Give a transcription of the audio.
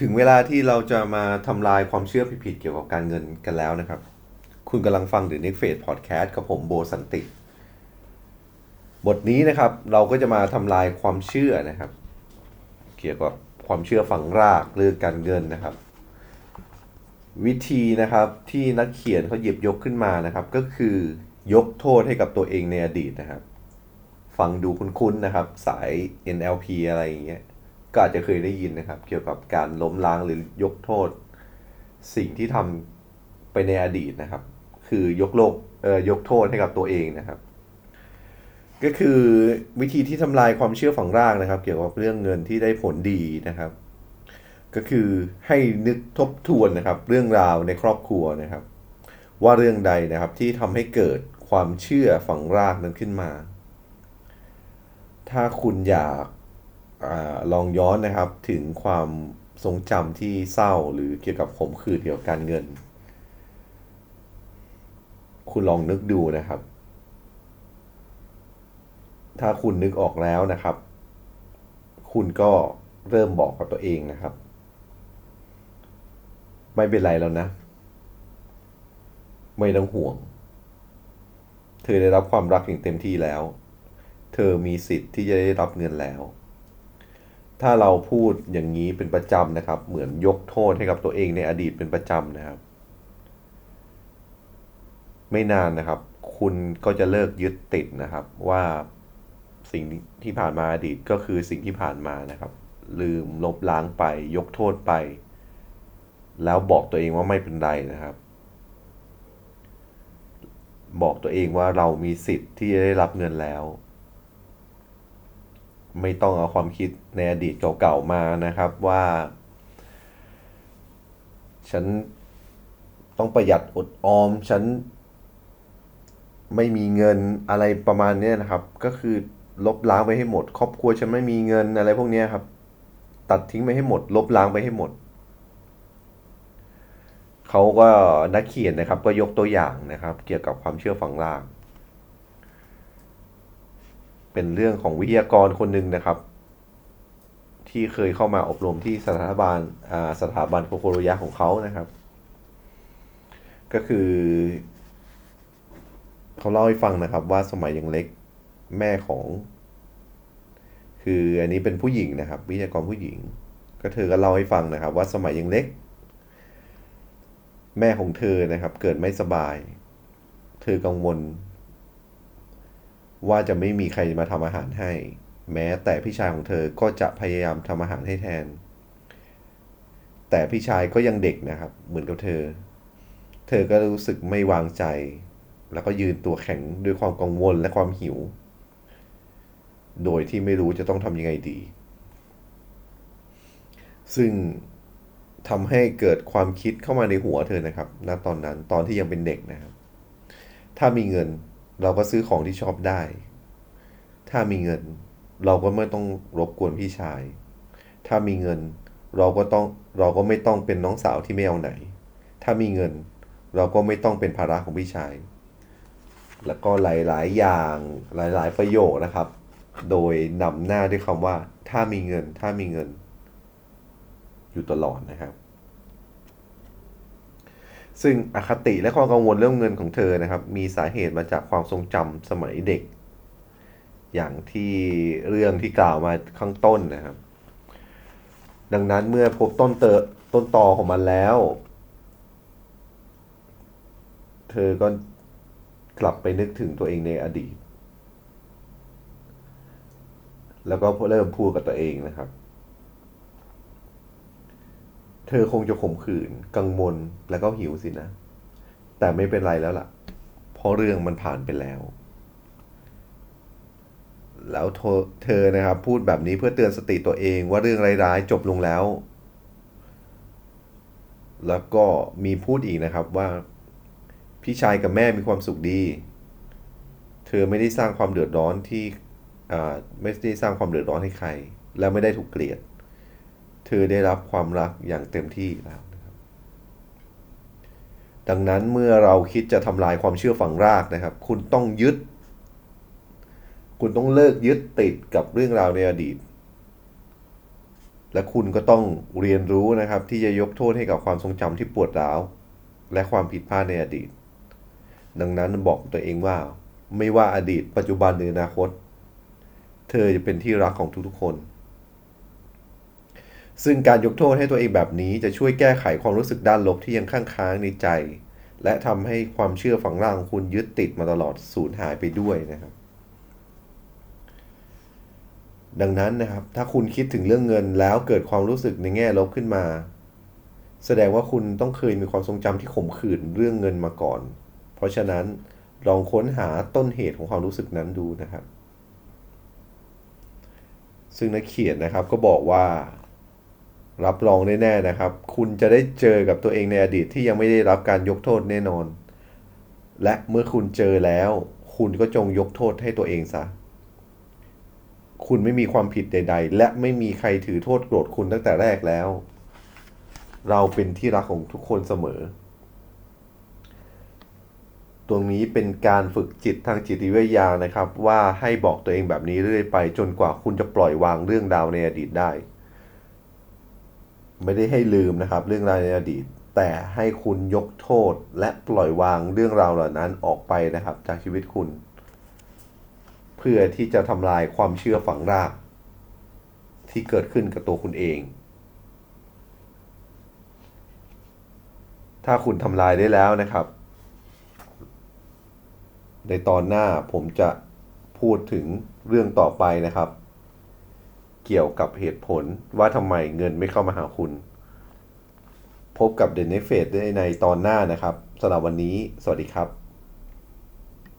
ถึงเวลาที่เราจะมาทำลายความเชื่อผิดๆเกี่ยวกับการเงินกันแล้วนะครับ คุณกำลังฟัง The Next Phase Podcast กับผมโบสันติ บทนี้นะครับ เราก็จะมาทำลายความเชื่อนะครับ เกี่ยวกับความเชื่อฝังรากเรื่องการเงินนะครับ วิธีนะครับที่นักเขียนเขาหยิบยกขึ้นมานะครับ ก็คือยกโทษให้กับตัวเองในอดีตนะครับ ฟังดูคุ้นๆนะครับ สาย NLP อะไรอย่างเงี้ย ก็อาจจะเคยได้ยินนะครับ เกี่ยวกับการล้มล้างหรือยกโทษ สิ่งที่ทำไปในอดีตนะครับ คือยกโลกเอ่อยกโทษให้กับตัวเองนะครับ ก็คือวิธีที่ทำลายความเชื่อฝังรากนะครับ เกี่ยวกับเรื่องเงินที่ได้ผลดีนะครับ ก็คือให้นึกทบทวนนะครับ เรื่องราวในครอบครัวนะครับ ว่าเรื่องใดนะครับที่ทำให้เกิดความเชื่อฝังรากนั้นขึ้นมา ถ้าคุณอยาก อลองย้อนนะครับถึงความทรงจำที่เศร้าหรือเกี่ยวกับขมขื่นเกี่ยวกับการเงิน คุณลองนึกดูนะครับ ถ้าคุณนึกออกแล้วนะครับ คุณก็เริ่มบอกกับตัวเองนะครับ ไม่เป็นไรแล้วนะ ไม่ต้องห่วง เธอได้รับความรักอย่างเต็มที่แล้ว เธอมีสิทธิ์ที่จะได้รับเงินแล้ว ถ้าเราพูดอย่างนี้เป็นประจำนะครับ เหมือนยกโทษให้กับตัวเองในอดีตเป็นประจำนะครับ ไม่นานนะครับ คุณก็จะเลิกยึดติดนะครับ ว่าสิ่งที่ผ่านมาอดีตก็คือสิ่งที่ผ่านมานะครับ ลืมลบล้างไป ยกโทษไป แล้วบอกตัวเองว่าไม่เป็นไรนะครับ บอกตัวเองว่าเรามีสิทธิ์ที่จะได้รับเงินแล้ว ไม่ต้องเอาความคิดในอดีตเก่าๆมานะครับว่า ฉันต้องประหยัดอดออม ฉันไม่มีเงินอะไรประมาณนี้นะครับ ก็คือลบล้างไปให้หมด ครอบครัวฉันไม่มีเงินอะไรพวกนี้ครับ ตัดทิ้งไปให้หมด ลบล้างไปให้หมดเขาก็นักเขียนนะครับ ก็ยกตัวอย่างนะครับ เกี่ยวกับความเชื่อฝังราก เป็นเรื่องของวิทยากรคนหนึ่งนะครับ ที่เคยเข้ามาอบรมที่สถาบันสถาบันโคโคโรยะของเขานะครับ ก็คือเขาเล่าให้ฟังนะครับว่าสมัยยังเล็กแม่ของ คืออันนี้เป็นผู้หญิงนะครับ วิทยากรผู้หญิง ก็เธอก็เล่าให้ฟังนะครับ ว่าสมัยยังเล็ก แม่ของเธอนะครับ เกิดไม่สบาย เธอกังวล ว่าจะไม่มีใครมาทำอาหารให้ แม้แต่พี่ชายของเธอก็จะพยายามทำอาหารให้แทน แต่พี่ชายก็ยังเด็กนะครับ เหมือนกับเธอ เธอก็รู้สึกไม่วางใจ แล้วก็ยืนตัวแข็งด้วยความกังวลและความหิว โดยที่ไม่รู้จะต้องทำยังไงดี ซึ่งทำให้เกิดความคิดเข้ามาในหัวเธอนะครับ ณ ตอนนั้น ตอนที่ยังเป็นเด็กนะครับ ถ้ามีเงิน เราก็ซื้อของที่ชอบได้ ถ้ามีเงิน เราก็ไม่ต้องรบกวนพี่ชาย ถ้ามีเงิน เราก็ต้องเราก็ไม่ต้องเป็นน้องสาวที่ไม่เอาไหน ถ้ามีเงิน เราก็ไม่ต้องเป็นภาระของพี่ชาย แล้วก็หลาย ๆ อย่างหลาย ๆ ประโยคนะครับ โดยนำหน้าด้วยคำว่า ถ้ามีเงิน ถ้ามีเงิน อยู่ตลอดนะครับ ซึ่งอคติและความกังวลเรื่องเงินของเธอนะครับ มีสาเหตุมาจากความทรงจำสมัยเด็ก อย่างที่เรื่องที่กล่าวมาข้างต้นนะครับ ดังนั้นเมื่อพบต้นเตอต้นตอของมันแล้ว เธอก็กลับไปนึกถึงตัวเองในอดีต แล้วก็เริ่มพูดกับตัวเองนะครับ เธอคงจะขมขื่นกังวลแล้วก็หิวสินะ แต่ไม่เป็นไรแล้วล่ะ เพราะเรื่องมันผ่านไปแล้ว แล้วเธอนะครับ พูดแบบนี้เพื่อเตือนสติตัวเองว่าเรื่องร้ายๆจบลงแล้ว แล้วก็มีพูดอีกนะครับว่า พี่ชายกับแม่มีความสุขดี เธอไม่ได้สร้างความเดือดร้อนที่ไม่ได้สร้างความเดือดร้อนให้ใคร และไม่ได้ถูกเกลียด เธอได้รับความรักอย่างเต็มที่แล้วนะครับดังนั้นเมื่อเราคิดจะทำลายความเชื่อฝังรากนะครับ คุณต้องยึด คุณต้องเลิกยึดติดกับเรื่องราวในอดีต และคุณก็ต้องเรียนรู้นะครับ ที่จะยกโทษให้กับความทรงจำที่ปวดร้าว และความผิดพลาดในอดีต ดังนั้นบอกตัวเองว่า ไม่ว่าอดีต ปัจจุบันหรืออนาคต เธอจะเป็นที่รักของทุกๆคน ซึ่งการยกโทษให้ตัวเองแบบนี้จะช่วยแก้ไขความรู้สึกด้านลบที่ยังค้างค้างในใจ และทำให้ความเชื่อฝังร่างของคุณยึดติดมาตลอดสูญหายไปด้วยนะครับ ดังนั้นนะครับ ถ้าคุณคิดถึงเรื่องเงินแล้วเกิดความรู้สึกในแง่ลบขึ้นมา แสดงว่าคุณต้องเคยมีความทรงจำที่ขมขื่นเรื่องเงินมาก่อน เพราะฉะนั้นลองค้นหาต้นเหตุของความรู้สึกนั้นดูนะครับ ซึ่งนักเขียนนะครับก็บอกว่า รับรองแน่ๆนะครับ คุณจะได้เจอกับตัวเองในอดีตที่ยังไม่ได้รับการยกโทษแน่นอน และเมื่อคุณเจอแล้ว คุณก็จงยกโทษให้ตัวเองซะ คุณไม่มีความผิดใด ๆ และไม่มีใครถือโทษโกรธคุณตั้งแต่แรกแล้ว เราเป็นที่รักของทุกคนเสมอ ตรงนี้เป็นการฝึกจิตทางจิตวิทยานะครับ ว่าให้บอกตัวเองแบบนี้เรื่อยไป จนกว่าคุณจะปล่อยวางเรื่องราวในอดีตได้ ไม่ได้ให้ลืมนะครับ เรื่องราวในอดีต แต่ให้คุณยกโทษและปล่อยวางเรื่องราวเหล่านั้นออกไปนะครับ จากชีวิตคุณ เพื่อที่จะทำลายความเชื่อฝังราก ที่เกิดขึ้นกับตัวคุณเอง ถ้าคุณทำลายได้แล้วนะครับ ในตอนหน้าผมจะพูดถึงเรื่องต่อไปนะครับ เกี่ยวกับเหตุผลว่าทำไมเงินไม่เข้ามาหาคุณ พบกับ The Next Phase ได้ในตอนหน้านะครับสำหรับวันนี้ สวัสดีครับ